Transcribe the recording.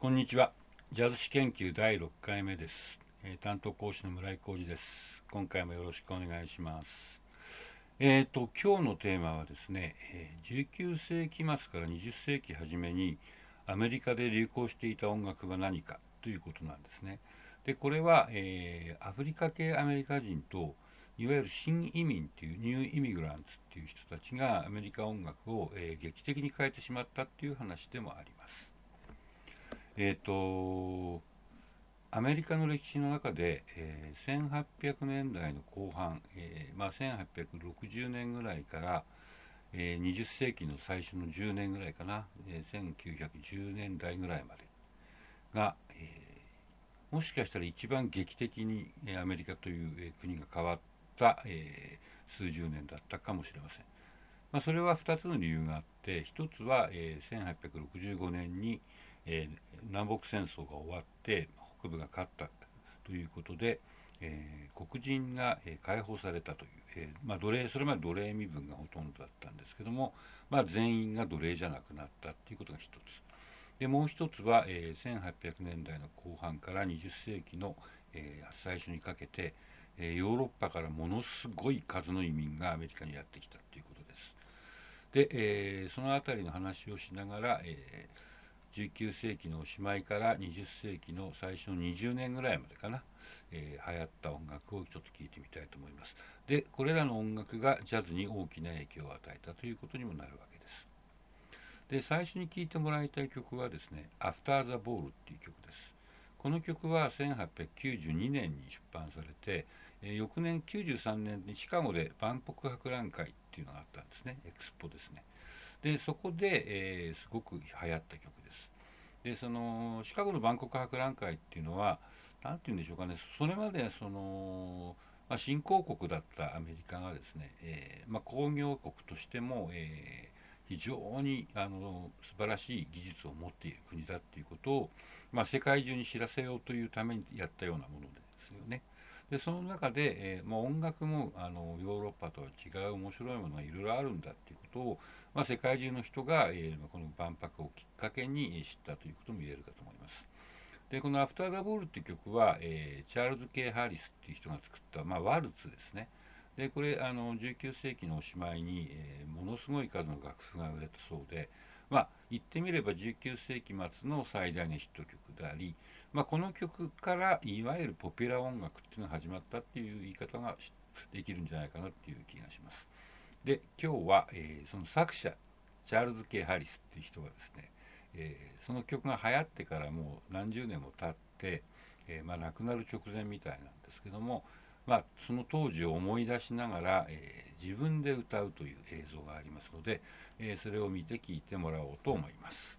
こんにちは。ジャズ史研究第6回目です。えー、担当講師の村井浩二です。今回もよろしくお願いします。えっ、ー、と、今日のテーマはですね、え、19世紀末から20世紀初めにアメリカで流行していた音楽は何かということなんですね。で、これは、えアフリカ系アメリカ人といわゆる新移民っていうニューイミグランツっていう人たちがアメリカ音楽を、え劇的に変えてしまったっていう話でもあります。えっ、ー、と、アメリカの歴史の中で、えー、1800年代の後半、えー、まあ、1860年ぐらいから、えー、20世紀の最初の10年ぐらいかな、えー、1910年代ぐらいまでが、えー、もしかしたら一番劇的に、えー、アメリカという、えー、国が変わった、えー、数十年だったかもしれません。まあ、それは2つの理由があって、1つは、えー、1865年に、えー、南北戦争が終わって北部が勝ったということで、えー、黒人が、えー、解放されたという、えーまあ、奴隷それまで奴隷身分がほとんどだったんですけども、まあ、全員が奴隷じゃなくなったということが一つ。でもう一つは、え、1800年代の後半から20世紀の、え、最初にかけて、え、ヨーロッパからものすごい数の移民がアメリカにやってきたということです。で、え、その辺りの話をしながら、えー19世紀のおしまいから20世紀の最初の20年ぐらいまでかな、えー、流行った音楽をちょっと聴いてみたいと思います。で、これらの音楽がジャズに大きな影響を与えたということにもなるわけです。で、最初に聴いてもらいたい曲はですね、After the Ball っていう曲です。この曲は1892年に出版されて、えー、翌年93年にシカゴで万国博覧会っていうのがあったんですね、エクスポですね。でそこで、えー、すごく流行った曲で。そのシカゴの万国博覧会っていうのは何て言うんでしょうかねそれまでその、まあ、新興国だったアメリカがですね、えー、まあ、工業国としても、えー、非常にあの素晴らしい技術を持っている国だっていうことを、まあ、世界中に知らせようというためにやったようなもので。でその中で、えー、まあ、音楽もあのヨーロッパとは違う面白いものがいろいろあるんだっていうことを、まあ、世界中の人が、えー、この万博をきっかけに知ったということも言えるかと思います。でこの「アフター・ザ・ボール」っていう曲は、えー、チャールズ・ケイ・ハリスっていう人が作った、まあ、ワルツですね。でこれあの19世紀のおしまいに、えー、ものすごい数の楽譜が売れたそうで、まあ、言ってみれば19世紀末の最大のヒット曲であり、まあ、この曲からいわゆるポピュラー音楽っていうのが始まったっていう言い方ができるんじゃないかなっていう気がします。で今日は、えー、その作者チャールズ・ケイ・ハリスっていう人がですね、えー、その曲が流行ってからもう何十年も経って、えー、まあ、亡くなる直前みたいなんですけども、まあ、その当時を思い出しながら、え自分で歌うという映像がありますので、えそれを見て聴いてもらおうと思います。